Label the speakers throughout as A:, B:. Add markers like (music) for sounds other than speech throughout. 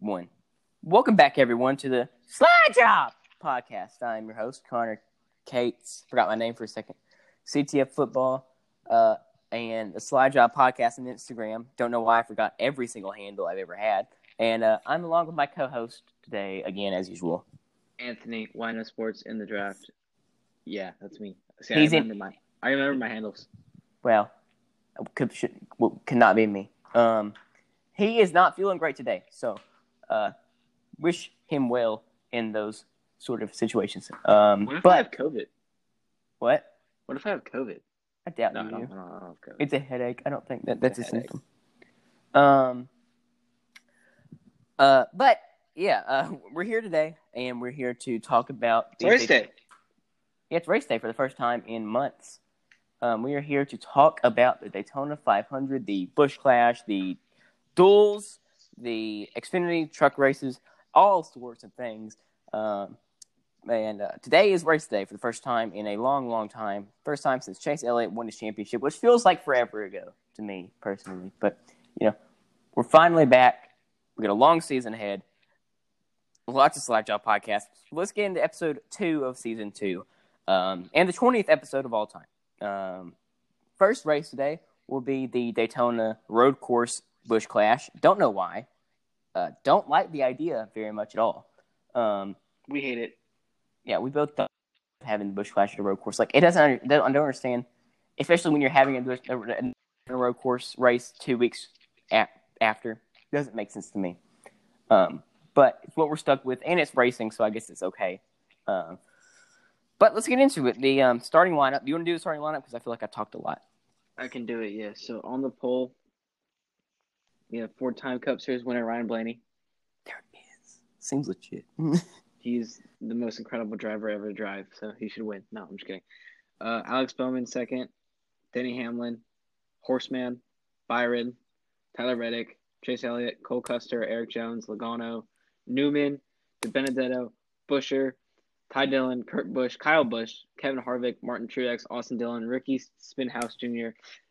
A: one. Welcome back, everyone, to the Slide Job podcast. I'm your host, Connor Cates. Forgot my name for a second. CTF Football uh, and the Slide Job podcast on Instagram. Don't know why I forgot every single handle I've ever had. And uh, I'm along with my co-host today, again, as usual.
B: Anthony Wino Sports in the draft. Yeah, that's me. See,
A: He's
B: I
A: in-
B: remember my I remember my handles.
A: Well, could should, well, could not be me. Um, he is not feeling great today, so uh, wish him well in those sort of situations. Um,
B: What if I have COVID?
A: what?
B: What if I have COVID?
A: I doubt
B: No,
A: you.
B: I don't,
A: do.
B: I don't, I don't COVID.
A: It's a headache. I don't think that that's a,
B: a
A: symptom. Um. Uh, but yeah, uh, we're here today, and we're here to talk about
B: It's race day.
A: Yeah, it's race day for the first time in months. Um, we are here to talk about the Daytona 500, the Busch Clash, the duels, the Xfinity truck races, all sorts of things. Um, and uh, today is race day for the first time in a long, long time. First time since Chase Elliott won his championship, which feels like forever ago to me personally. But you know, we're finally back. We got a long season ahead. Lots of Slack Job podcasts. Let's get into episode two of season two, um, and the twentieth episode of all time. Um, first race today will be the Daytona Road Course Busch Clash. Don't know why. Uh, don't like the idea very much at all. Um,
B: We hate it.
A: yeah, we both don't having the Busch Clash at a road course. Like it doesn't. I don't, I don't understand, especially when you're having a, Busch- a, a road course race two weeks a- after. Doesn't make sense to me. Um, but it's what we're stuck with, and it's racing, so I guess it's okay. Um, but let's get into it. The um, starting lineup. Do you want to do the starting lineup? Because I feel like I talked a lot.
B: I can do it. Yeah. So on the pole, we have four-time Cup Series winner Ryan Blaney.
A: There it is. Seems legit. (laughs)
B: He's the most incredible driver ever to drive, so he should win. No, I'm just kidding. Uh, Alex Bowman second, Denny Hamlin, Horseman, Byron, Tyler Reddick, Chase Elliott, Cole Custer, Erik Jones, Logano, Newman, DiBenedetto, Buescher, Ty Dillon, Kurt Busch, Kyle Busch, Kevin Harvick, Martin Truex, Austin Dillon, Ricky Stenhouse Jr.,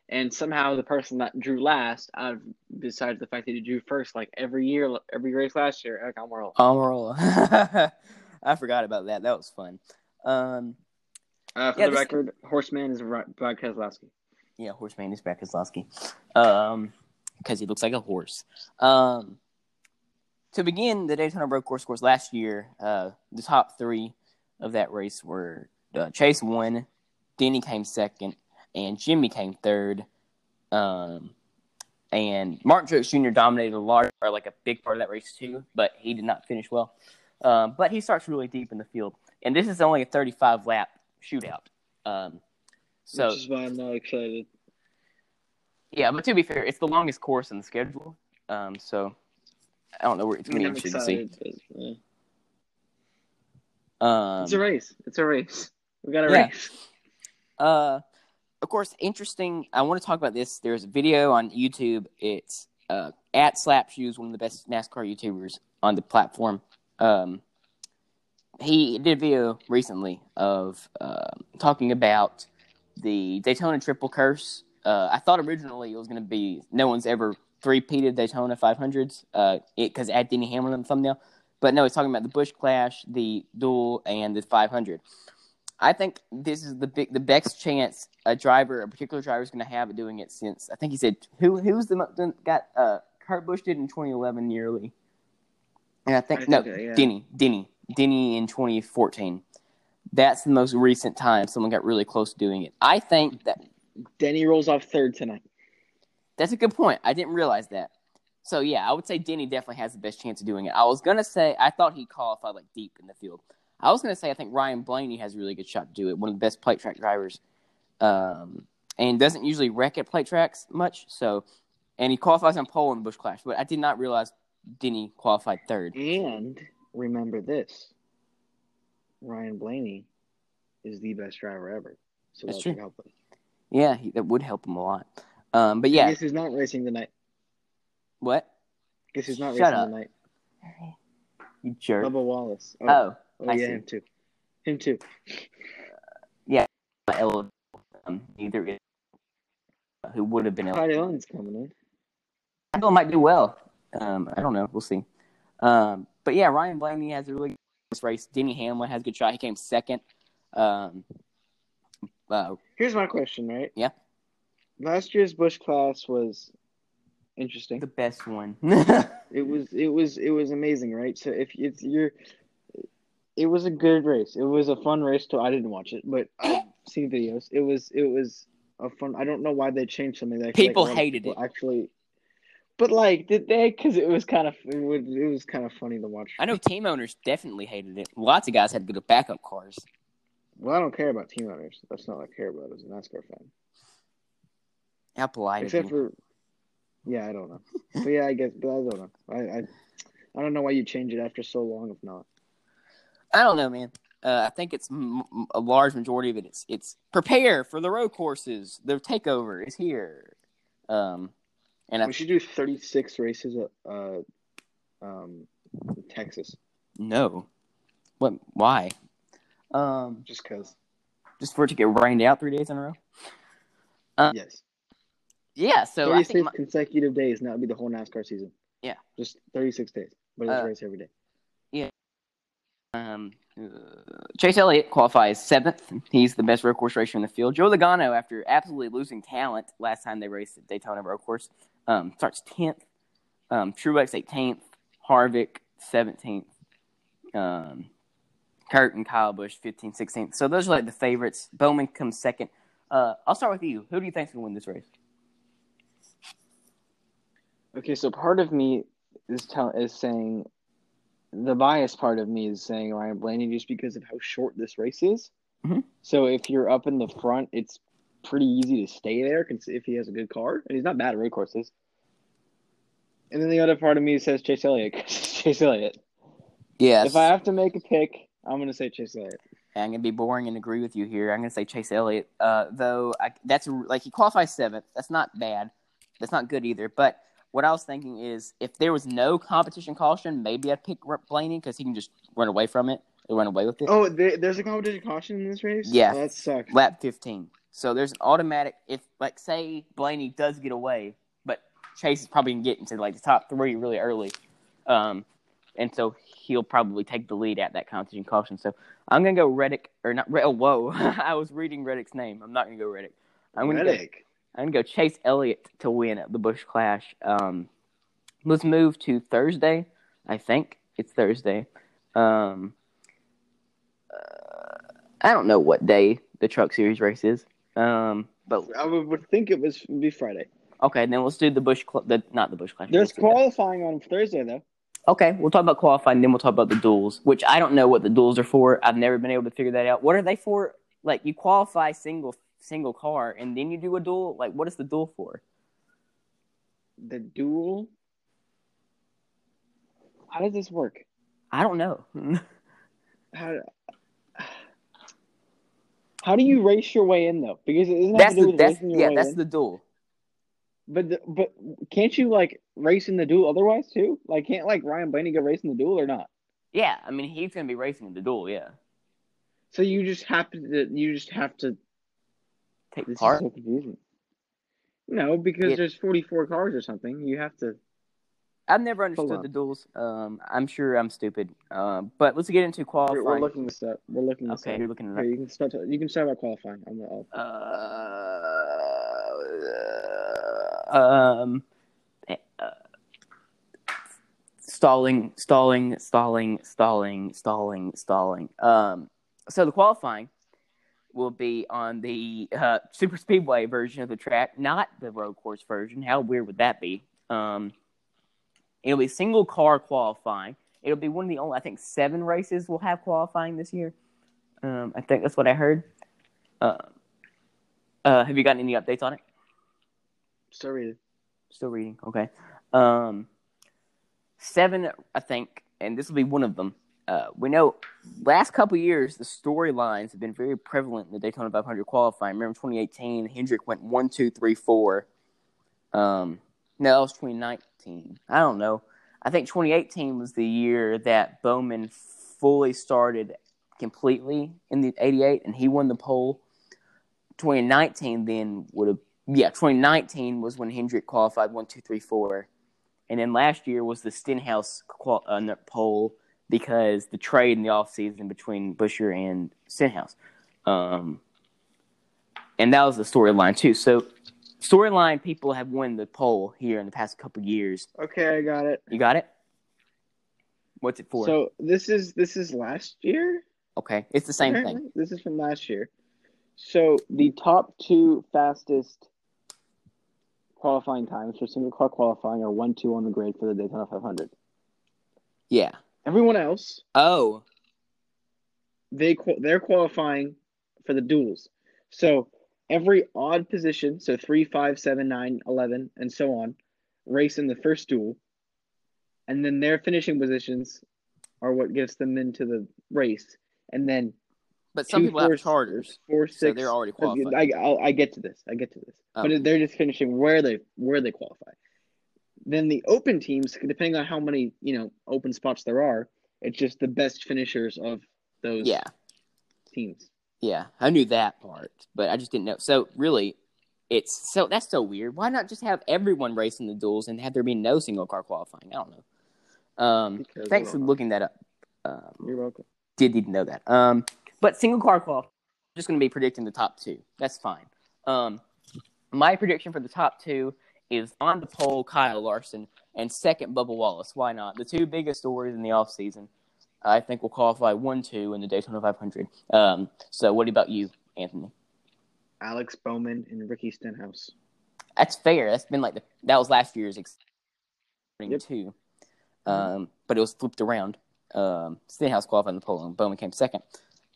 B: and somehow the person that drew last, out of, besides the fact that he drew first, like every year, every race last year, Aric Almirola.
A: Almirola. I forgot about that. That was fun. Um,
B: Uh, for
A: Yeah,
B: the
A: this-
B: record, Horseman is Brad Keselowski.
A: Yeah, Horseman is Brad Keselowski. Um, because he looks like a horse. Um, to begin the Daytona Road Course course last year, uh, the top three of that race were uh, Chase won, Denny came second, and Jimmy came third. Um, and Martin Truex Jr. dominated a large, or like a big part of that race too, but he did not finish well. Um, but he starts really deep in the field, and this is only a 35 lap shootout. Um, so
B: Which is why I'm not excited.
A: yeah, but to be fair, it's the longest course in the schedule. Um, so I don't know where it's going to be interesting to see.
B: yeah.
A: Um,
B: it's a race. It's a race. We got a
A: Yeah.
B: race.
A: uh, of course, interesting. I want to talk about this. There's a video on YouTube. It's uh, at Slap Shoes, one of the best NASCAR YouTubers on the platform. Um, he did a video recently of uh, talking about the Daytona Triple Curse. Uh, I thought originally it was going to be no one's ever three-peated Daytona 500s because it, it had Denny Hamlin on the thumbnail. But no, he's talking about the Busch Clash, the Duel, and the 500. I think this is the big, the best chance a driver, a particular driver, is going to have of doing it since I think he said who who's the mo- the- got uh Kurt Busch did in 2011 nearly, and I think
B: I
A: no
B: think, uh, yeah.
A: Denny Denny Denny in 2014. That's the most recent time someone got really close to doing it. I think that
B: Denny rolls off third tonight.
A: that's a good point. I didn't realize that. So yeah, I would say Denny definitely has the best chance of doing it. I was gonna say I thought he qualified like deep in the field. I was gonna say I think Ryan Blaney has a really good shot to do it. One of the best plate track drivers, um, and doesn't usually wreck at plate tracks much. So, and he qualifies on pole in the Busch Clash. But I did not realize Denny qualified third.
B: And remember this: Ryan Blaney is the best driver ever. So
A: That's
B: that
A: true.
B: help him.
A: Yeah, he, that would help him a lot. Um, but yeah,
B: Guess who's not racing tonight?
A: what?
B: Guess who's not
A: Shut
B: racing
A: up.
B: tonight?
A: You jerk.
B: Bubba Wallace. Oh,
A: Oh,
B: oh
A: I
B: yeah,
A: see.
B: him too. Him too.
A: eligible. Um, neither is who would have been.
B: Ty Dillon's coming in.
A: Bill might do well. Um, I don't know. We'll see. Um, but yeah, Ryan Blaney has a really good race. Denny Hamlin has a good shot. He came second. Um, uh,
B: Here's my question, right?
A: Yeah.
B: Last year's Busch Clash was interesting.
A: the best one. (laughs)
B: It was it was it was amazing, right? So if if you're it was a good race. It was a fun race to I didn't watch it, but (coughs) I've seen videos. It was it was a fun I don't know why they changed something that
A: People
B: of
A: hated it.
B: Actually but like did they cuz it was kind of it was, it was kind of funny to watch.
A: I know team owners definitely hated it. Lots of guys had to go to backup cars.
B: Well, I don't care about team owners. That's not what I care about as a NASCAR fan.
A: How polite.
B: Except for Yeah, I don't know. But yeah, I guess but I don't know. I I I don't know why you change it after so long if not.
A: I don't know, man. Uh, I think it's m- a large majority of it. It's it's prepare for the road courses. The takeover is here. Um, and I
B: We should do 36 races at uh, um, Texas,
A: no, what? Why? Um,
B: just because.
A: just for it to get rained out three days in a row. Uh,
B: yes.
A: Yeah. So
B: 36 consecutive days, that would be the whole NASCAR season.
A: Yeah.
B: Just 36 days, but it's
A: Uh,
B: race every day.
A: Um, uh, Chase Elliott qualifies seventh. He's the best road course racer in the field. Joe Logano, after absolutely losing talent last time they raced at Daytona Road Course, um, starts tenth. Um, Truex eighteenth. Harvick seventeenth. Um, Kurt and Kyle Busch 15th, 16th. So those are like the favorites. Bowman comes second. Uh, I'll start with you. Who do you think's gonna win this race?
B: Okay, so part of me is tell is saying, the bias part of me is saying Ryan Blaney just because of how short this race is.
A: Mhm.
B: So if you're up in the front, it's pretty easy to stay there if he has a good car, and he's not bad at road courses. And then the other part of me says Chase Elliott. Chase Elliott.
A: Yes.
B: If I have to make a pick, I'm gonna say Chase Elliott.
A: I'm gonna be boring and agree with you here. I'm gonna say Chase Elliott. Uh, though I, that's like he qualifies seventh. That's not bad. That's not good either. But what I was thinking is, if there was no competition caution, maybe I'd pick Blaney because he can just run away from it. Or run away with it.
B: Oh, there, there's a competition caution in this race.
A: Yeah.
B: oh, that sucks.
A: Lap 15. So there's an automatic. If like say Blaney does get away, but Chase is probably gonna get into like the top three really early, um, and so he'll probably take the lead at that competition caution. So I'm gonna go Reddick or not. Oh, whoa, (laughs) I was reading Reddick's name. I'm not gonna go Reddick. I'm gonna
B: Reddick.
A: I'm gonna go Chase Elliott to win at the Busch Clash. Um, let's move to Thursday. I think it's Thursday. Um, uh, I don't know what day the Truck Series race is. Um, but
B: I would, think it was be Friday.
A: okay, then let's do the Busch. Cl- the not the Busch Clash.
B: There's
A: Let's
B: qualifying on Thursday though.
A: Okay, we'll talk about qualifying, then we'll talk about the duels, which I don't know what the duels are for. I've never been able to figure that out. What are they for? Like you qualify single single car and then you do a duel. Like what is the duel for?
B: The duel. How does this work?
A: I don't know. (laughs)
B: How how do you race your way in though? Because it doesn't have to do
A: the
B: with
A: that's
B: racing your
A: yeah
B: way
A: that's
B: in.
A: the duel.
B: But the, but can't you like race in the duel otherwise too? Like can't like Ryan Blaney go race in the duel or not?
A: Yeah, I mean he's gonna be racing in the duel. Yeah,
B: So you just have to you just have to.
A: Take
B: This
A: part.
B: is so confusing. No, because
A: Yeah.
B: there's 44 cars or something. You have to.
A: I've never understood the duels. Um, I'm sure I'm stupid. Um, but let's get into qualifying.
B: we're looking this up. We're looking this
A: okay,
B: up.
A: you're looking it
B: Here, you can start. You can start about qualifying. I'm gonna.
A: Uh, um, uh, stalling, stalling, stalling, stalling, stalling, stalling. Um, so the qualifying will be on the uh, super speedway version of the track, not the road course version. How weird would that be? Um, it'll be single car qualifying. It'll be one of the only, I think, seven races we'll have qualifying this year. Um, I think that's what I heard. Uh, uh, have you gotten any updates on it?
B: Start reading.
A: Still reading. Okay. Um, seven, I think, and this will be one of them. Uh, we know last couple years the storylines have been very prevalent in the Daytona 500 qualifying. Remember 2018, Hendrick went one, two, three, four. Um, no, that was 2019. I don't know. I think 2018 was the year that Bowman fully started completely in the 88, and he won the pole. 2019 then would have yeah 2019 was when Hendrick qualified one two three four, and then last year was the Stenhouse qual- uh, pole because the trade in the offseason between Busher and Stenhouse. Um, and that was the storyline too. So storyline people have won the pole here in the past couple years.
B: Okay, I got it.
A: You got it? What's it for?
B: So this is this is last year.
A: okay, it's the same
B: apparently.
A: thing.
B: This is from last year. So the top two fastest qualifying times for single car qualifying are one two on the grid for the Daytona 500.
A: Yeah.
B: Everyone else
A: Oh,
B: they they're qualifying for the duels. So every odd position, so three, five, seven, nine, eleven, and so on, race in the first duel, and then their finishing positions are what gets them into the race, and then
A: but some
B: two,
A: people
B: four,
A: have charters,
B: four,
A: so
B: six.
A: they're already qualified.
B: I, I'll, I get to this. I get to this,
A: Oh.
B: but they're just finishing where they where they qualify. Then the open teams, depending on how many you know open spots there are, it's just the best finishers of those
A: yeah,
B: teams.
A: yeah, I knew that part, but I just didn't know. So really, it's so that's so weird. Why not just have everyone racing the duels and have there be no single car qualifying? I don't know. Um, thanks for
B: know.
A: looking that up. Um,
B: You're welcome.
A: did need to know that. Um, but single car qual, just going to be predicting the top two. That's fine. Um, my prediction for the top two is on the pole Kyle Larson and second Bubba Wallace. Why not? The two biggest stories in the off season, I think, will qualify one two in the Daytona 500. Um, so what about you, Anthony?
B: Alex Bowman and Ricky Stenhouse.
A: That's fair. That's been like the that was last year's ex-
B: Yep.
A: too, um, but it was flipped around. Um, Stenhouse qualified in the pole, and Bowman came second.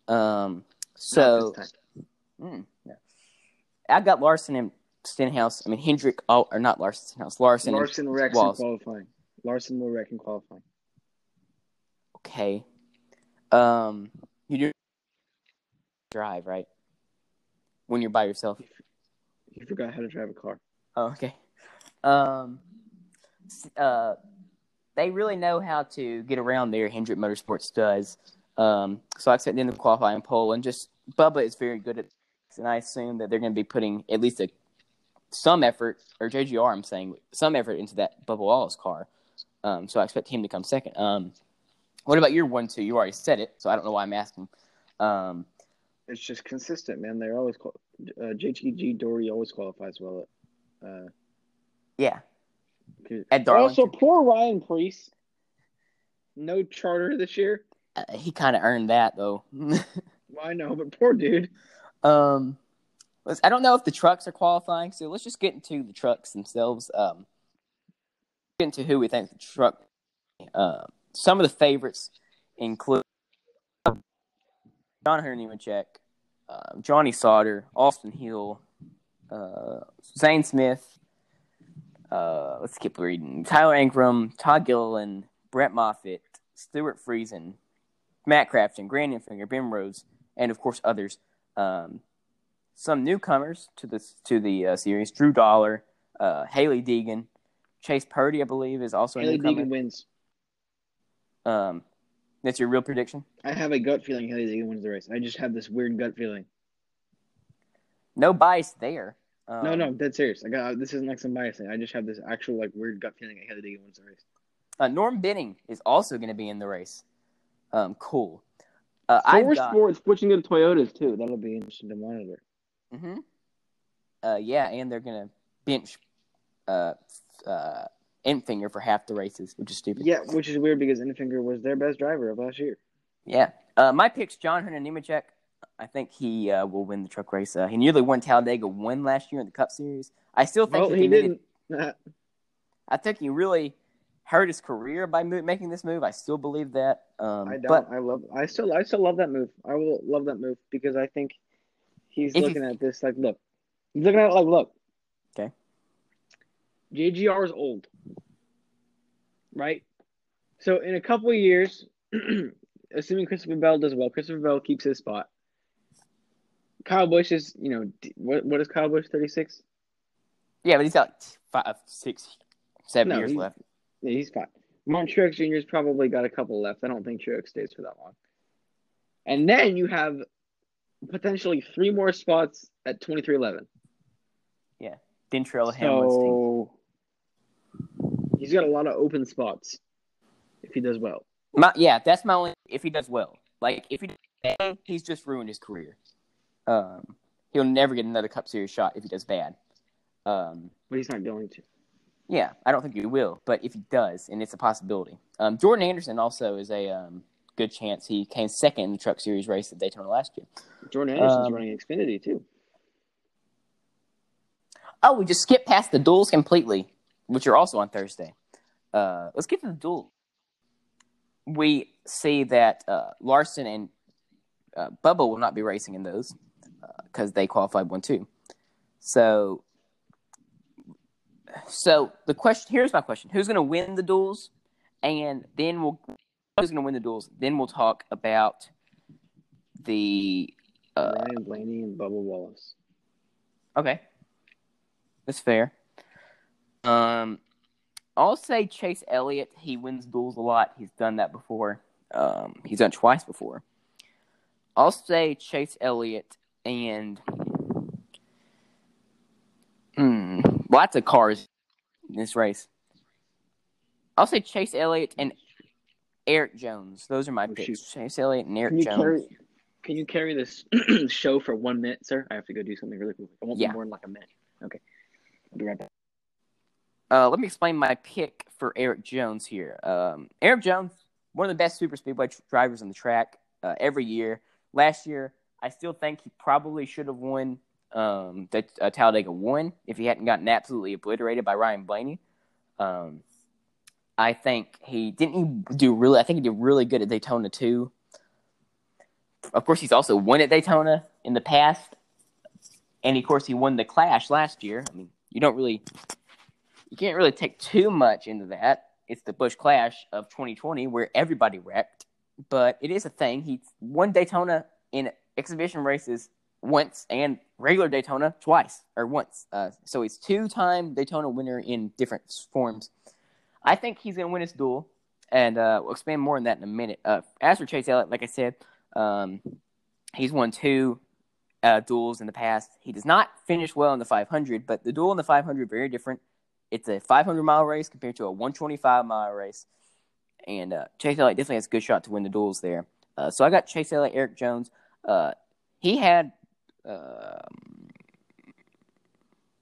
A: Um, so
B: Not this time.
A: Mm, yeah. I got Larson and Stenhouse. I mean Hendrick, oh, or not Larson Stenhouse. Larson.
B: Larson wrecks in qualifying. Larson will wreck in qualifying.
A: okay. Um, you do drive right when you're by yourself.
B: You forgot how to drive a car.
A: Oh, okay. Um, uh, they really know how to get around there. Hendrick Motorsports does. Um, so I expect them to qualify in pole, and just Bubba is very good at, and I assume that they're going to be putting at least a some effort, or JGR, I'm saying some effort into that Bubba Wallace car. Um, so I expect him to come second. Um, what about your one two? You already said it, so I don't know why I'm asking. Um,
B: It's just consistent, man. They're always qual- uh, JTG Daugherty always qualifies well. At, uh,
A: yeah, At Darlington.
B: also, poor Ryan Preece. No charter this year.
A: uh, he kind of earned that though. (laughs)
B: Well, I know, but poor dude.
A: Um, I don't know if the trucks are qualifying, so let's just get into the trucks themselves. Um, get into who we think the truck. Uh, some of the favorites include John Hunter Nemechek, uh, Johnny Sauter, Austin Hill, uh, Zane Smith. Uh, let's keep reading. Tyler Ankrum, Todd Gilliland, Brett Moffitt, Stewart Friesen, Matt Crafton, Grant Enfinger, Ben Rhodes, and of course others. Um, some newcomers to the to the uh, series: Drew Dollar, uh, Hailie Deegan, Chase Purdy, I believe, is also a
B: Hailie
A: newcomer.
B: Deegan wins.
A: Um, that's your real prediction?
B: I have a gut feeling Hailie Deegan wins the race. I just have this weird gut feeling.
A: No bias there. Um,
B: no, no, I'm dead serious. I got this isn't like some bias thing. I just have this actual like weird gut feeling that Hailie Deegan wins the race.
A: Uh, Norm Benning is also going to be in the race. Um, cool. Uh, I've
B: Four
A: got,
B: Sports switching to Toyotas too. That'll be interesting to monitor.
A: Hmm Uh, yeah, and they're going to bench uh, uh, Enfinger for half the races, which is stupid.
B: Yeah, which is weird because Enfinger was their best driver of last year.
A: Yeah. Uh, my pick's John Hunter Nemechek. I think he uh, will win the truck race. Uh, he nearly won Talladega one last year in the Cup Series. I still think
B: Well,
A: he,
B: he didn't. (laughs)
A: I think he really hurt his career by mo- making this move. I still believe that. Um,
B: I don't.
A: But
B: I love. I still. I still love that move. I will love that move because I think he's
A: If you-
B: looking at this like, look, he's looking at it like, look.
A: Okay.
B: JGR is old, right? So in a couple of years, (clears throat) assuming Christopher Bell does well, Christopher Bell keeps his spot. Kyle Busch is, you know, what what is Kyle Busch? Thirty six.
A: yeah, but he's got five, six, seven
B: No,
A: years
B: he-
A: left.
B: Yeah, he's fine. Martin Truex Jr.'s probably got a couple left. I don't think Truex stays for that long. And then you have potentially three more spots at 2311.
A: Dentrell Hamlin's team.
B: So, He's got a lot of open spots if he does well.
A: My, yeah, that's my only. If he does well, like if he bad, he's just ruined his career. Um, he'll never get another Cup Series shot if he does bad. Um,
B: But he's not going to.
A: yeah, I don't think he will, but if he does, and it's a possibility. Um, Jordan Anderson also is a um, good chance. He came second in the Truck Series race at Daytona last year.
B: Jordan Anderson's
A: Um,
B: running Xfinity too.
A: Oh, we just skipped past the duels completely, which are also on Thursday. Uh, let's get to the duel. We see that uh, Larson and uh, Bubba will not be racing in those because they qualified one two. So, so the question here's my question: Who's going to win the duels? And then we'll who's going to win the duels? Then we'll talk about the uh,
B: Ryan Blaney and Bubba Wallace.
A: Okay. That's fair. Um, I'll say Chase Elliott. He wins duels a lot. He's done that before. Um, he's done twice before. I'll say Chase Elliott and hmm, lots of cars in this race. I'll say Chase Elliott and Erik Jones. Those are my
B: Oh,
A: picks. Chase Elliott and Eric
B: Can
A: Jones.
B: carry? Can you carry this (clears throat) show for one minute, sir? I have to go do something really quick. I won't
A: Yeah.
B: be more than like a minute. Okay. I'll be right back.
A: Uh, let me explain my pick for Erik Jones here. Um, Erik Jones, one of the best super speedway drivers on the track uh, every year. Last year, I still think he probably should have won um, the uh, Talladega one if he hadn't gotten absolutely obliterated by Ryan Blaney. Um, I think he didn't he do really. I think he did really good at Daytona too. Of course, he's also won at Daytona in the past, and of course, he won the Clash last year. I mean, you don't really you can't really take too much into that. It's the Busch Clash of 2020 where everybody wrecked, but it is a thing. He won Daytona in exhibition races once and regular Daytona twice or once. Uh, so he's two-time Daytona winner in different forms. I think he's going to win his duel, and uh, we'll expand more on that in a minute. Uh, as for Chase Elliott, like I said, um, he's won two uh, duels in the past. He does not finish well in the 500, but the duel in the 500 very different. It's a 500 mile race compared to a 125 mile race, and uh, Chase Elliott definitely has a good shot to win the duels there. Uh, so I got Chase Elliott, Erik Jones. Uh, he had um,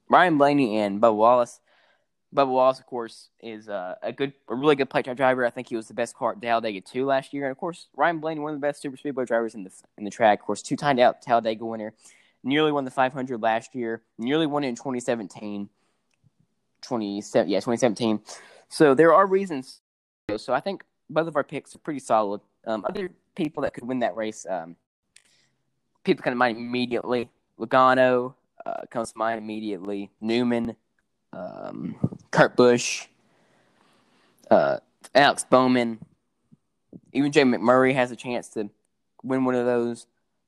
A: Ryan Blaney and Bubba Wallace. Bubba Wallace, of course, is uh, a good, a really good track driver. I think he was the best car at Talladega two last year, and of course, Ryan Blaney, one of the best super speedway drivers in the in the track. Of course, two time out Talladega winner, nearly won the 500 last year, nearly won it in 2017. 27, yeah, 2017. So there are reasons. So I think both of our picks are pretty solid. Um, other people that could win that race, um, people come to mind immediately. Logano uh, comes to mind immediately. Newman, um, Kurt Busch, uh, Alex Bowman, even Jay McMurray has a chance to win one of those.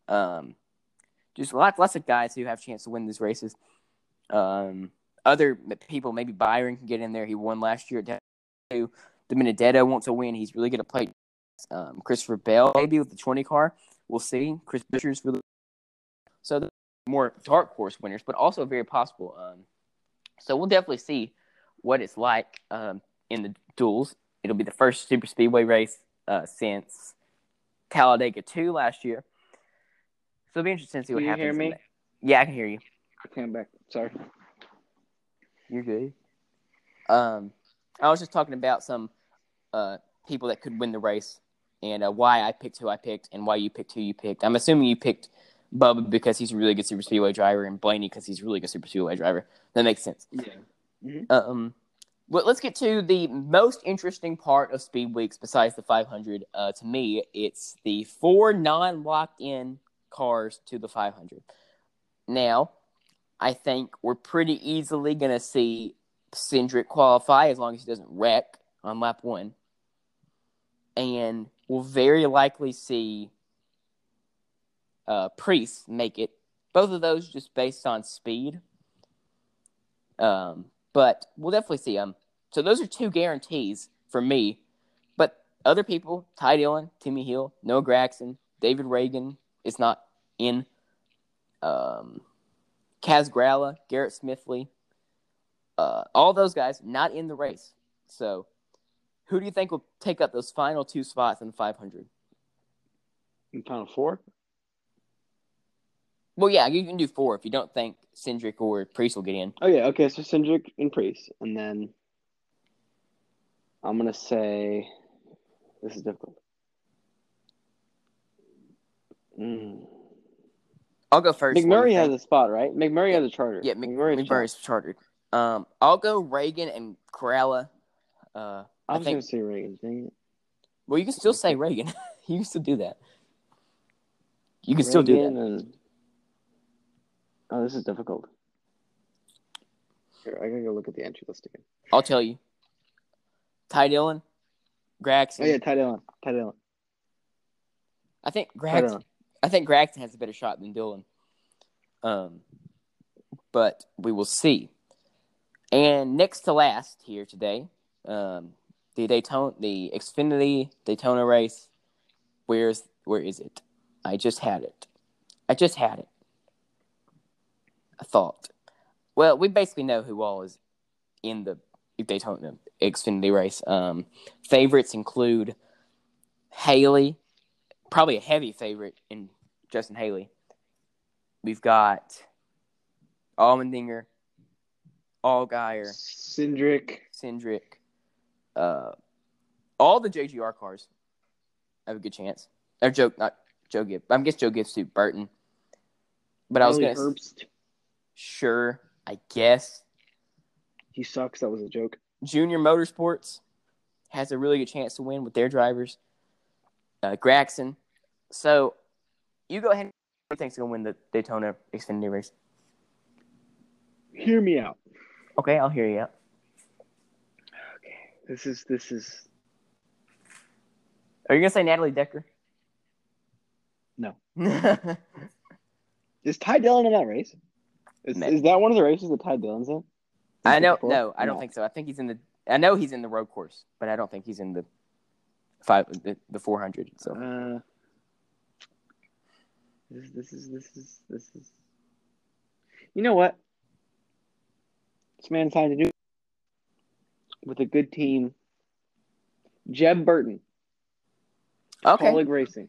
A: Um, just lots, lots of guys who have a chance to win these races. Um, other people, maybe Byron can get in there. He won last year at two. DiBenedetto wants to win. He's really going to play. Um, Christopher Bell, maybe with the 20 car. We'll see. Chris Buescher's really so more dark horse winners, but also very possible. Um, so we'll definitely see what it's like um, in the duels. It'll be the first super speedway race uh, since Talladega 2 last year. So it'll be interesting to see what
B: Can you
A: happens.
B: hear me?
A: Yeah, I can hear you.
B: Okay, I'm back. Sorry.
A: You're good. Um, I was just talking about some uh, people that could win the race and uh, why I picked who I picked and why you picked who you picked. I'm assuming you picked Bubba because he's a really good super speedway driver and Blaney because he's a really good super speedway driver. That makes sense.
B: Yeah.
A: Um, but let's get to the most interesting part of Speed Weeks besides the 500. Uh, to me, it's the four non-locked-in cars to the 500. Now, I think we're pretty easily going to see Cindric qualify as long as he doesn't wreck on lap one. And we'll very likely see uh, Preece make it. Both of those just based on speed. Um, but we'll definitely see them. So those are two guarantees for me. But other people, Ty Dillon, Timmy Hill, Noah Gragson, David Ragan is not in. Um, Kaz Grala, Garrett Smithley, uh, all those guys not in the race. So, who do you think will take up those final two spots in the 500?
B: In final four?
A: Well, yeah, you can do four if you don't think Cindric or Preece will get in.
B: Oh yeah, okay. So Cindric and Preece, and then I'm gonna say this is difficult. Mm.
A: I'll go first.
B: McMurray has a spot, right? McMurray has a charter.
A: yeah, Mc,
B: McMurray's
A: McMurray's chartered. Um, I'll go Ragan and Corella. Uh,
B: I
A: I
B: was
A: think.
B: gonna say Ragan. Dang it.
A: Well, you can still say Ragan. (laughs) you can still do that. You can still do that.
B: And... Oh, this is difficult. Here, I gotta go look at the entry list again.
A: I'll tell you. Ty Dillon, Gragson.
B: Oh yeah, Ty Dillon. Ty Dillon.
A: I think
B: Ty Gragson.
A: I think Gragson has a better shot than Dillon. Um, but we will see. And next to last here today, um, the Daytona, the Xfinity Daytona race. Where's where is it? I just had it. I just had it. Thought. Well, we basically know who all is in the Daytona Xfinity race. Um, favorites include Haley, probably a heavy favorite in Justin Haley. We've got Allmendinger, Allgaier,
B: Cindric.
A: Cindric, uh, all the JGR cars have a good chance. Or Joe, not Joe Gibbs. I guess Joe Gibbs too. Burton. But I was gonna
B: Herbst.
A: Sure. I guess
B: He sucks. That was a joke.
A: Junior Motorsports has a really good chance to win with their drivers. Uh, Gragson. So you go ahead. Who think's gonna win the Daytona Xfinity race?
B: Hear me out.
A: Okay, I'll hear you out.
B: Okay. This is this is
A: Are you gonna say Natalie Decker?
B: No. (laughs) Is Ty Dillon in that race? Is, is that one of the races that Ty Dillon's in?
A: I
B: know.
A: No, I don't think so. I think he's in the. I know he's in the road course, but I don't think he's in the five the, the four hundred. So
B: Uh, this, this is this is this is. You know what? This man's time to do with a good team. Jeb Burton,
A: okay,
B: Racing.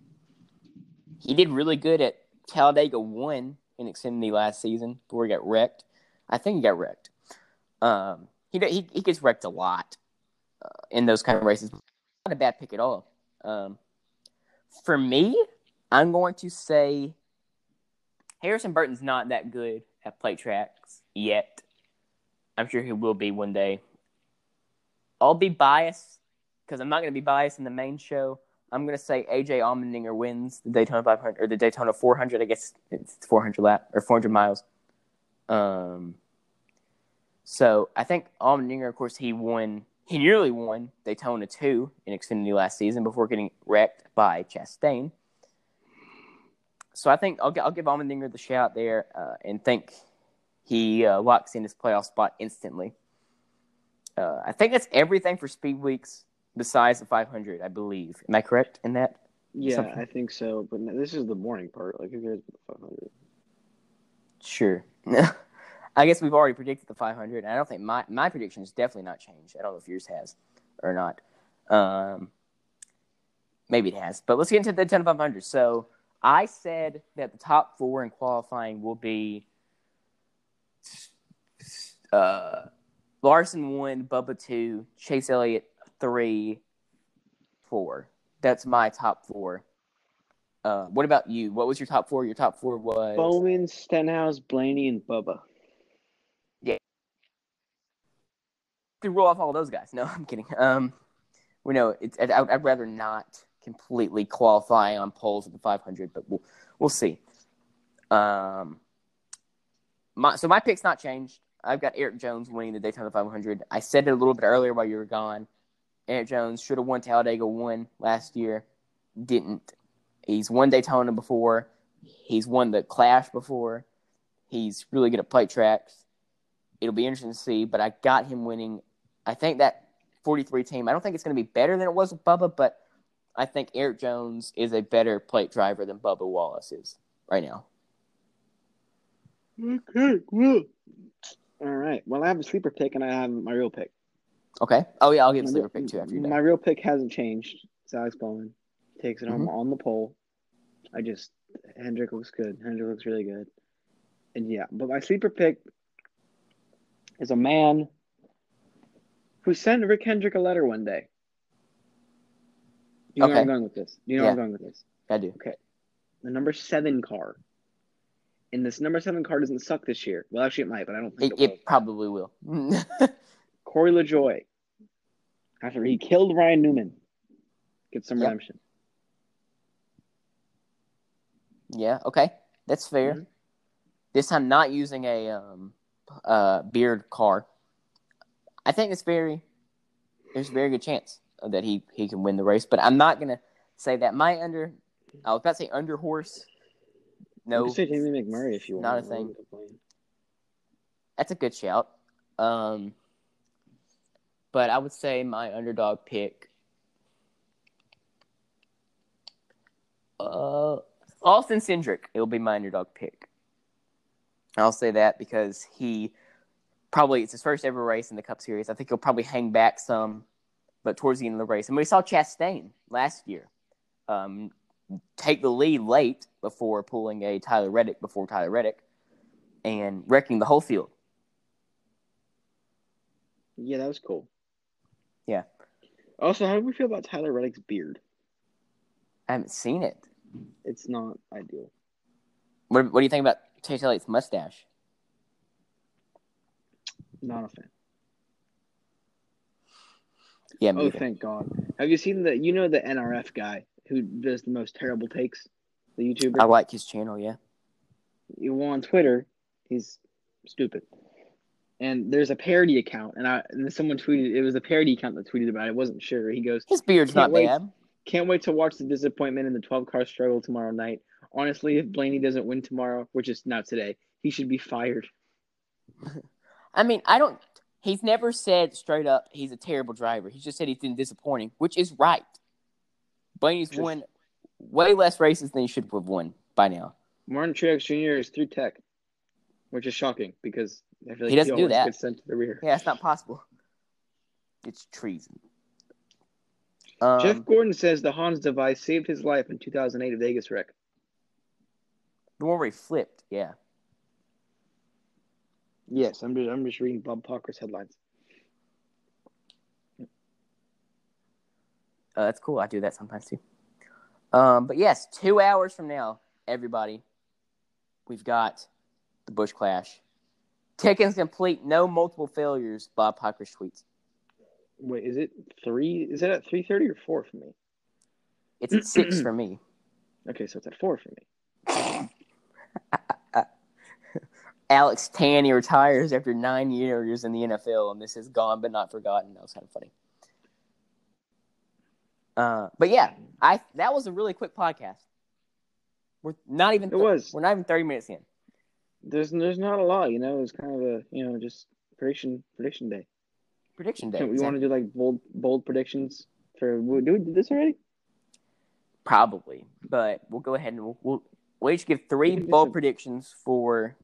A: he did really good at Talladega one in Xfinity last season before he got wrecked. I think he got wrecked. Um, he he he gets wrecked a lot uh, in those kind of races. Not a bad pick at all. Um, for me, I'm going to say Harrison Burton's not that good at plate tracks yet. I'm sure he will be one day. I'll be biased because I'm not going to be biased in the main show. I'm to say AJ Allmendinger wins the Daytona 500 or the Daytona 400. I guess it's 400 lap or 400 miles. Um, so I think Allmendinger, of course, he won. He nearly won Daytona 2 in Xfinity last season before getting wrecked by Chastain. So I think I'll, I'll give Allmendinger the shout there uh, and think he uh, locks in his playoff spot instantly. Uh, I think that's everything for Speed Weeks besides the 500, I believe. Am I correct in that?
B: Yeah,
A: Something.
B: I think so. But this is the boring part. Like, who cares about the 500?
A: Sure. (laughs) I guess we've already predicted the 500, and I don't think my my prediction has definitely not changed. I don't know if yours has or not. Um, maybe it has, but let's get into the 10 500. So I said that the top four in qualifying will be uh, Larson one, Bubba two, Chase Elliott three, four. That's my top four. Uh, what about you? What was your top four? Your top four was
B: Bowman, Stenhouse, Blaney, and Bubba. Yeah.
A: To roll off all those guys. No, (laughs) I'm kidding. Um, we know it's. I'd, I'd rather not completely qualify on polls at the 500, but we'll we'll see. Um, my so my pick's not changed. I've got Erik Jones winning the Daytona 500. I said it a little bit earlier while you were gone. Erik Jones should have won Talladega one last year, didn't. He's won Daytona before. He's won the Clash before. He's really good at plate tracks. It'll be interesting to see, but I got him winning. I think that 43 team, I don't think it's going to be better than it was with Bubba, but I think Erik Jones is a better plate driver than Bubba Wallace is right now.
B: Okay, cool. All right. Well, I have a sleeper pick and I have my real pick.
A: Okay. Oh yeah, I'll give
B: My
A: sleeper pick too after you're
B: My real pick hasn't changed. It's Alex Bowman. Takes it home
A: Mhm.
B: on the pole. I just Hendrick looks good. Hendrick looks really good. And yeah, but my sleeper pick is a man who sent Rick Hendrick a letter one day. You know where I'm going with this. You know where I'm going with this.
A: I do. Okay.
B: The number seven car. And this number seven car doesn't suck this year. Well, actually, it might, but I don't
A: It,
B: think it, will.
A: it probably will. (laughs)
B: Corey LaJoie, after he killed Ryan Newman, gets some redemption.
A: yeah. Okay. That's fair.
B: Mhm.
A: This time, not using a um, uh, beard car. I think it's very. There's a very good chance that he he can win the race, but I'm not gonna say that. My under. I was about to say under horse. No,
B: can say Jamie McMurray if you want.
A: Not a thing. That's a good shout. Um, but I would say my underdog pick. Uh, Austin Cindric. It'll be my underdog pick. I'll say that because he probably it's his first ever race in the Cup Series. I think he'll probably hang back some, but towards the end of the race, and we saw Chastain last year um, take the lead late before pulling a Tyler Reddick before Tyler Reddick and wrecking the whole field.
B: Yeah, that was cool. Also, how do we feel about Tyler Reddick's beard?
A: I haven't seen it.
B: It's not ideal.
A: What, what do you think about Chase Elliott's mustache?
B: Not a fan.
A: Yeah, me
B: Oh,
A: either.
B: thank God. Have you seen the? You know the NRF guy who does the most terrible takes, the YouTuber.
A: I like his channel. Yeah,
B: you on Twitter, he's stupid. And there's a parody account, and I and someone tweeted it was a parody account that tweeted about it. I wasn't sure. He goes,
A: his beard's
B: Can't wait.
A: bad.
B: "Can't wait to watch the disappointment in the 12 car struggle tomorrow night. Honestly, if Blaney doesn't win tomorrow, which is not today, he should be fired." (laughs)
A: I mean, I don't. He's never said straight up he's a terrible driver. He's just said he's been disappointing, which is right. Blaney's
B: Just-
A: won way less races than he should have won by now.
B: Martin Truex Jr. is through tech, which is shocking because like
A: He doesn't do that.
B: Gets sent to the rear.
A: Yeah, it's not possible. It's treason. Um,
B: Jeff Gordon says the Hans device saved his life in 2008 Vegas wreck.
A: the one where he flipped. Yeah.
B: Yes, I'm just I'm just reading Bob Pockrass's headlines.
A: Uh, that's cool. I do that sometimes too. Um, but yes, two hours from now, everybody, we've got the Busch Clash. Tickets complete, no multiple failures. Bob Pockrass tweets.
B: Wait, is it three? Is it at three thirty or four for me?
A: It's at six for me. (clears throat)
B: Okay, so it's at four for me. (laughs)
A: Alex Tanney retires after nine years in the NFL, and this is gone but not forgotten. That was kind of funny. Uh, but yeah, I that was a really quick podcast. We're not even
B: It was.
A: we're not even thirty minutes in.
B: There's there's not a lot, you know. It's kind of a you know just prediction prediction day.
A: Prediction day.
B: Can (laughs) we
A: exactly.
B: want to do like bold bold predictions for? Do we do this already?
A: Probably, but we'll go ahead and we'll we'll, we'll each give three
B: We can do
A: bold predictions for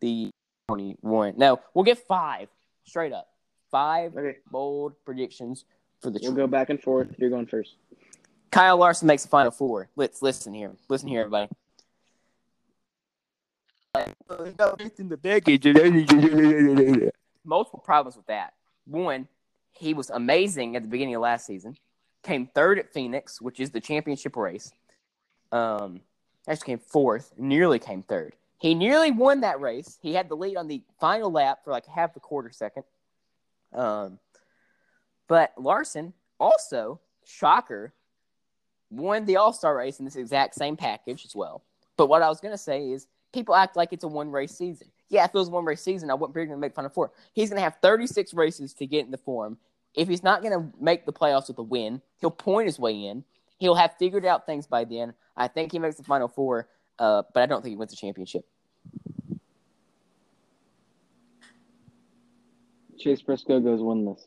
A: the twenty-one. No, we'll get five straight up. Five
B: Okay,
A: bold predictions for the.
B: we'll go back and forth. You're going first.
A: Kyle Larson makes the final four. Let's listen here. Listen here, everybody. (laughs) Multiple problems with that. One, he was amazing at the beginning of last season. Came third at Phoenix, which is the championship race. Um, actually came fourth. Nearly came third. He nearly won that race. He had the lead on the final lap for like half a quarter second. Um, but Larson also, shocker, won the All Star race in this exact same package as well. But what I was gonna say is people act like it's a one race season. Yeah, if it was one race season, I wouldn't be going to make of four. He's gonna have 36 races to get in the form. If he's not gonna make the playoffs with a win, he'll point his way in. He'll have figured out things by then. I think he makes the final four, uh, but I don't think he wins the championship.
B: Chase Briscoe goes winless.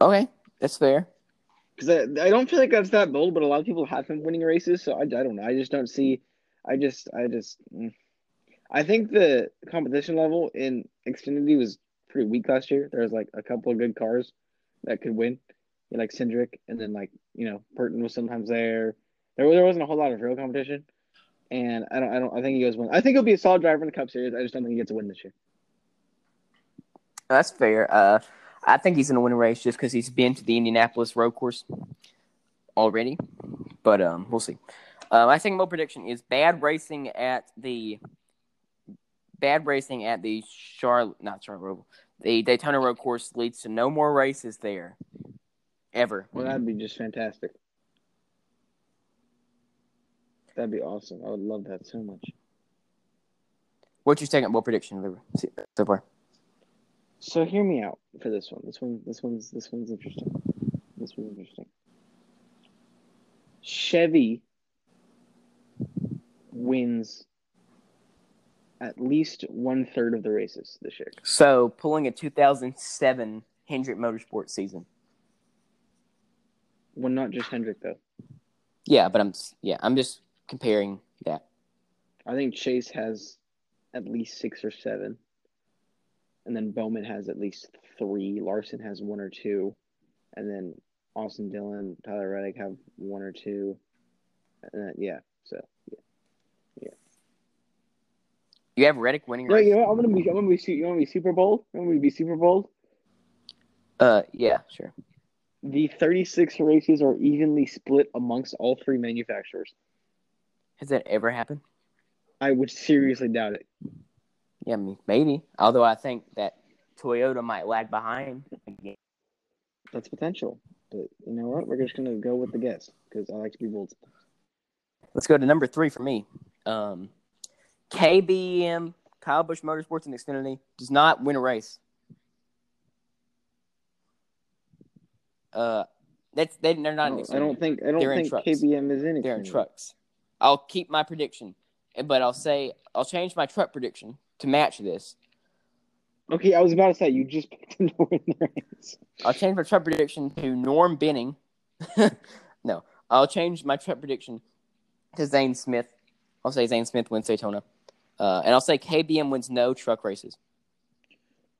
A: Okay, that's fair.
B: Because I, I don't feel like that's that bold, but a lot of people have him winning races, so I, I don't know. I just don't see. I just I just. mm. I think the competition level in Xfinity was pretty weak last year. There was like a couple of good cars that could win, like Cindric, and then like you know Burton was sometimes there. There there wasn't a whole lot of real competition, and I don't I don't I think he goes win. I think he'll be a solid driver in the Cup Series. I just don't think he gets a win this year.
A: That's fair. Uh, I think he's going to win a race just because he's been to the Indianapolis road course already, but um, we'll see. Uh, my second prediction is bad racing at the bad racing at the Charlotte, not Charlotte Roval, the Daytona Road Course leads to no more races there, ever.
B: Well, that'd be just fantastic. That'd be awesome. I would love that so much.
A: What's your second bowl prediction so far?
B: So hear me out for this one. This one, this one's, this one's interesting. This one's interesting. Chevy wins at least one third of the races this year.
A: So pulling a 2007 Hendrick Motorsports season.
B: Well, not just Hendrick though.
A: Yeah, but I'm yeah I'm just comparing that.
B: I think Chase has at least six or seven, and then Bowman has at least three. Larson has one or two, and then Austin Dillon, Tyler Reddick have one or two, and then, yeah. So yeah.
A: You have Reddick winning.
B: Yeah, you know, I'm gonna be. I'm gonna be. You want to be Super Bowl? I'm gonna be Super Bowl.
A: Uh, yeah, sure.
B: The 36 races are evenly split amongst all three manufacturers.
A: Has that ever happened?
B: I would seriously doubt it.
A: Yeah, maybe. Although I think that Toyota might lag behind again.
B: That's potential. But you know what? We're just gonna go with the guess because I like to be bold.
A: Let's go to number three for me. Um, KBM, Kyle Busch Motorsports and Xfinity, does not win a race. Uh, that's they, they're not.
B: I don't think I don't they're think KBM is anything.
A: They're in trucks. I'll keep my prediction, but I'll say I'll change my truck prediction to match this.
B: Okay, I was about to say you just picked a the (laughs) race.
A: I'll change my truck prediction to Norm Benning. (laughs) no, I'll change my truck prediction to Zane Smith. I'll say Zane Smith wins Daytona. Uh, and I'll say KBM wins no truck races.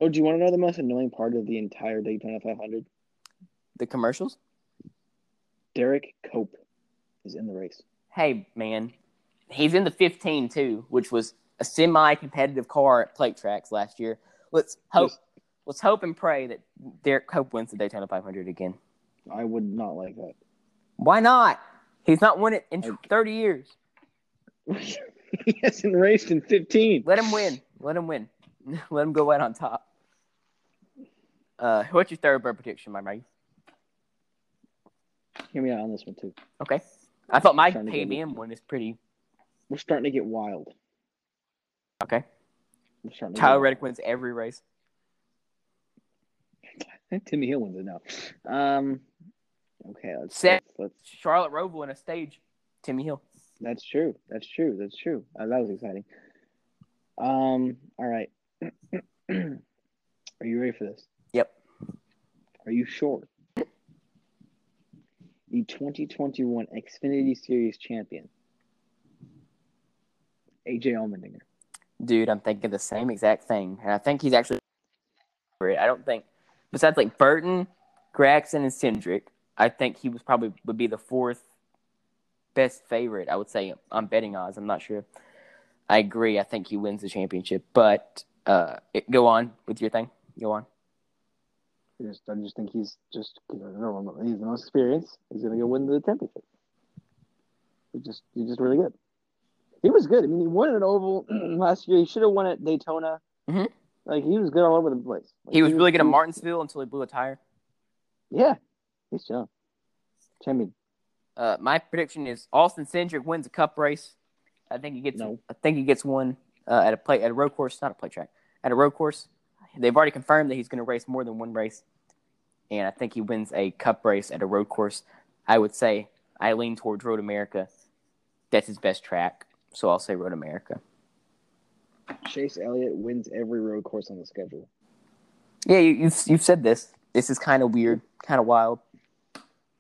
B: Oh, do you want to know the most annoying part of the entire Daytona 500?
A: The commercials?
B: Derrike Cope is in the race.
A: Hey, man. He's in the 15 too, which was a semi-competitive car at plate tracks last year. Let's hope. Just, let's hope and pray that Derrike Cope wins the Daytona 500 again.
B: I would not like that.
A: Why not? He's not won it in I, 30 years. (laughs)
B: he hasn't raced in 15.
A: Let him win. Let him win. (laughs) Let him go out on top. Uh, what's your third bird prediction, my Mike?
B: Hear me out on this one too.
A: Okay. I thought my KBM one is pretty.
B: We're starting to get wild.
A: Okay. Tyler Reddick wins every race. (laughs)
B: Timmy Hill wins it now. Um. Okay.
A: Let's, Set let's, let's... Charlotte Roval in a stage. Timmy Hill.
B: That's true. That's true. That's true. Uh, that was exciting. Um. All right. (clears throat) Are you ready for this?
A: Yep.
B: Are you sure? The 2021 Xfinity Series champion, AJ Allmendinger.
A: Dude, I'm thinking the same exact thing, and I think he's actually. I don't think, besides like Burton, Gragson, and Cindric, I think he was probably would be the fourth best favorite, I would say, on betting odds. I'm not sure. I agree. I think he wins the championship. But uh, it, go on with your thing. Go on.
B: I just, I just think he's just you know, he's the most experienced. He's gonna go win the championship. He's just he's just really good. He was good. I mean, he won at Oval (clears throat) last year. He should have won at Daytona.
A: Mm-hmm.
B: Like he was good all over the place. Like,
A: he was really good at Martinsville until he blew a tire.
B: Yeah, he's young. Champion.
A: Uh, my prediction is Austin Cindric wins a Cup race. I think he gets. No. I think he gets one uh, at a play at a road course, not a play track, at a road course. They've already confirmed that he's going to race more than one race, and I think he wins a Cup race at a road course. I would say I lean towards Road America. That's his best track, so I'll say Road America.
B: Chase Elliott wins every road course on the schedule.
A: Yeah, you, you've you've said this. This is kind of weird, kind of wild.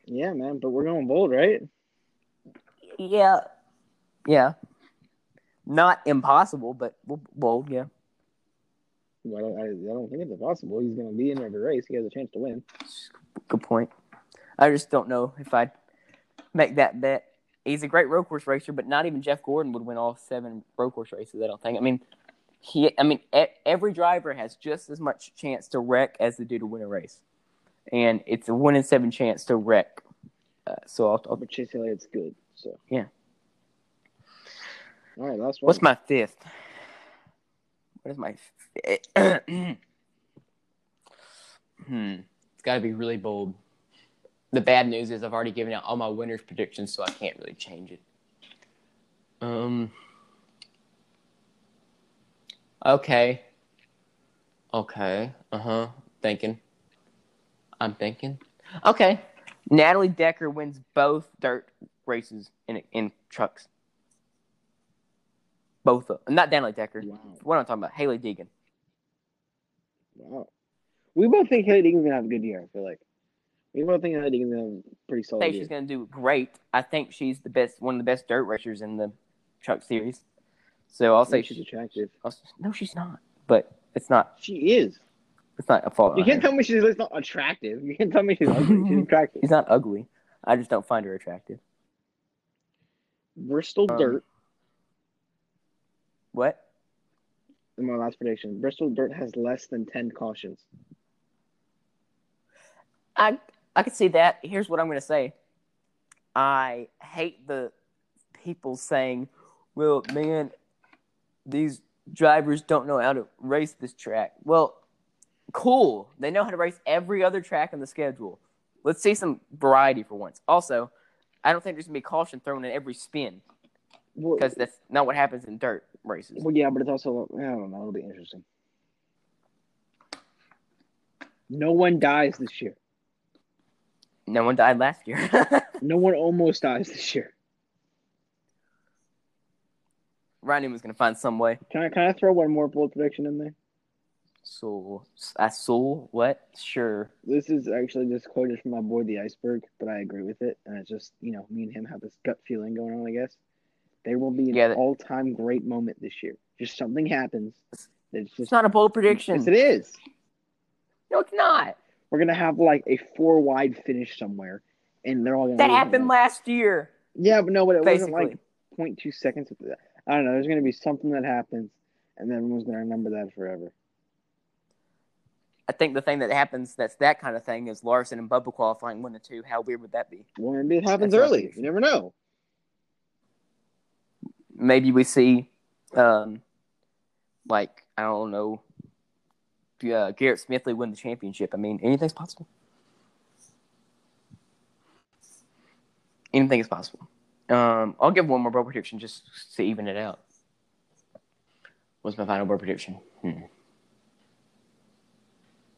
B: Yeah, man, but we're going bold, right?
A: Yeah. Yeah. Not impossible, but bold, yeah.
B: Well, I don't, I, don't think it's impossible. He's going to be in every race. He has a chance to win.
A: Good point. I just don't know if I'd make that bet. He's a great road course racer, but not even Jeff Gordon would win all seven road course races. I don't think. I mean, he. I mean, every driver has just as much chance to wreck as they do to win a race, and it's a one in seven chance to wreck. Uh, so I'll, I'll
B: But Chase Elliott's good. So
A: Yeah.
B: All right, last one.
A: What's my fifth? What is my? Fifth? (clears throat) hmm. It's got to be really bold. The bad news is I've already given out all my winners predictions, so I can't really change it. Um. Okay. Okay. Uh huh. Thinking. I'm thinking. Okay. Natalie Decker wins both dirt races in in trucks. Both of not Natalie Decker.
B: Wow.
A: What am I talking about? Hailie Deegan.
B: Wow. We both think Hailie Deegan's gonna have a good year. I feel like we both think Hailie Deegan's gonna have a pretty
A: I think
B: year.
A: she's going to do great. I think she's the best, one of the best dirt racers in the truck series. So I'll say she's.
B: she's attractive.
A: I'll- no, she's not. But it's not.
B: She is.
A: It's not a fault.
B: You can't tell me she's not attractive. You can't tell me she's ugly. She's (laughs) attractive.
A: She's not ugly. I just don't find her attractive.
B: Bristol
A: Um,
B: Dirt.
A: What?
B: In my last prediction, Bristol Dirt has less than ten cautions.
A: I I can see that. Here's what I'm going to say. I hate the people saying, "Well, man, these drivers don't know how to race this track." Well, cool. They know how to race every other track on the schedule. Let's see some variety for once. Also, I don't think there's going to be caution thrown in every spin
B: Well,
A: because that's not what happens in dirt races.
B: well, yeah, but it's also I don't know. It'll be interesting. No one dies this year.
A: No one died last year. (laughs)
B: No one almost dies this year.
A: Ryan was going to find some way.
B: Can I can I throw one more bold prediction in there?
A: So, I saw what? Sure.
B: This is actually just quoted from my boy the iceberg, but I agree with it. And it's just, you know, me and him have this gut feeling going on, I guess. There will be an
A: Yeah, that-
B: all time great moment this year. Just something happens. It's just
A: It's not a bold prediction.
B: Yes, it is.
A: No, it's not.
B: We're gonna have like a four wide finish somewhere, and they're all gonna
A: That happened last year.
B: Yeah, but no, but it
A: Basically,
B: wasn't like 0.2 seconds. I don't know. There's gonna be something that happens, and then everyone's gonna remember that forever.
A: I think the thing that happens that's that kind of thing is Larson and Bubba qualifying one and two. How weird would that be?
B: Well, maybe it happens
A: That's
B: early. You never know.
A: Maybe we see, um, like I don't know, uh, Garrett Smithley win the championship. I mean, anything's possible. Anything is possible. Um, I'll give one more bold prediction just to even it out. What's my final bold prediction? Hmm.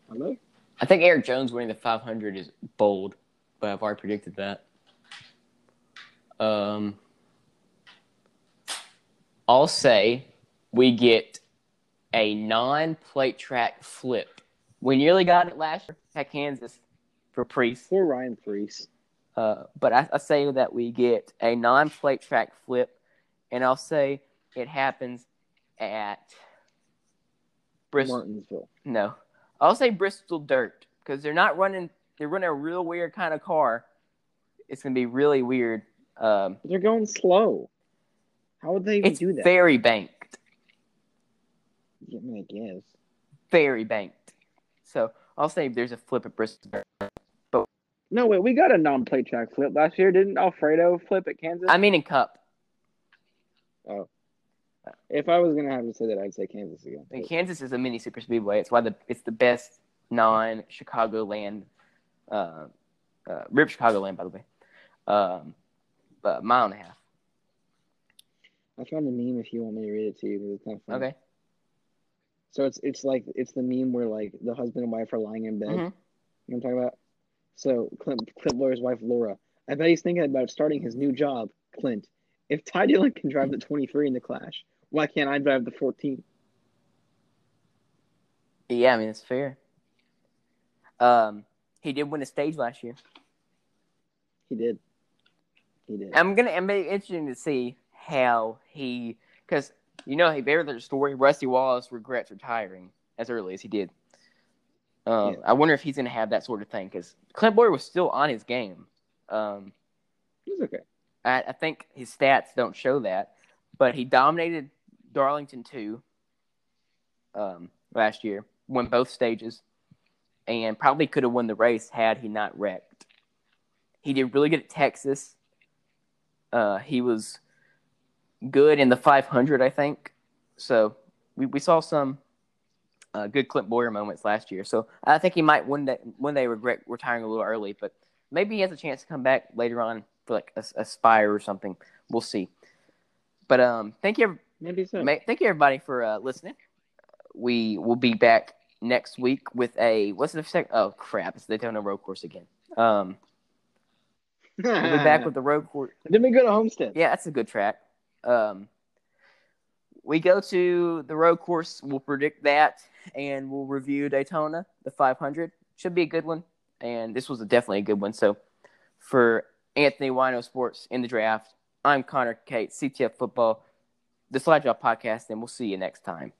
B: Hello.
A: I think Erik Jones winning the 500 is bold, but I've already predicted that. Um, I'll say we get a non-plate track flip. We nearly got it last year at Kansas for Preece,
B: Poor Ryan Preece.
A: uh, but I, I say that we get a non-plate track flip, and I'll say it happens at Bristol.
B: Martinsville.
A: No, I'll say Bristol Dirt because they're not running. They're running a real weird kind of car. It's gonna be really weird. Um,
B: they're going slow. How would they even do that?
A: very banked,
B: mean, I guess.
A: very banked. So I'll say there's a flip at Bristol Dirt.
B: No, wait. We got a non-play track flip last year. Didn't Alfredo flip at Kansas?
A: I mean, in Cup,
B: if I was gonna have to say that, I'd say Kansas again.
A: Mean, Kansas is a mini super speedway. It's why the it's the best non-Chicagoland, uh, uh, Rip Chicagoland, by the way, um, but mile and a half.
B: I found a meme if you want me to read it to you. It's kind of funny.
A: Okay.
B: So it's it's like it's the meme where like the husband and wife are lying in bed.
A: Mhm.
B: You know what I'm talking about? So Clint Clint Bowyer's wife Laura. I bet he's thinking about starting his new job, Clint. If Ty Dillon can drive the 23 in the Clash, why can't I drive the 14?
A: Yeah, I mean it's fair. Um, he did win a stage last year.
B: He did. He did.
A: I'm gonna. I'm be interesting to see how he, because you know, he there's the story. Rusty Wallace regrets retiring, as early as he did. Um, yeah. I wonder if he's to have that sort of thing because Clint Bowyer was still on his game. Um,
B: he's okay.
A: I, I, think his stats don't show that, but he dominated Darlington two um, last year, won both stages, and probably could have won the race had he not wrecked. He did really good at Texas. Uh, he was good in the 500, I think. So we, we saw some uh, good Clint Bowyer moments last year. So I think he might one day one day regret retiring a little early, but maybe he has a chance to come back later on for like a, a spire or something. We'll see. But um, thank you.
B: Maybe so.
A: Thank you everybody for uh, listening. We will be back next week with a what's the second? Oh crap! It's the Daytona Road Course again. Um, we'll be back (laughs) with the road course.
B: Then we go to Homestead.
A: Yeah, that's a good track. Um, we go to the road course. We'll predict that, and we'll review Daytona, the 500. Should be a good one, and this was a, definitely a good one. So, for Anthony Wino Sports in the draft, I'm Connor Kate, CTF Football, the Slide Drop Podcast, and we'll see you next time.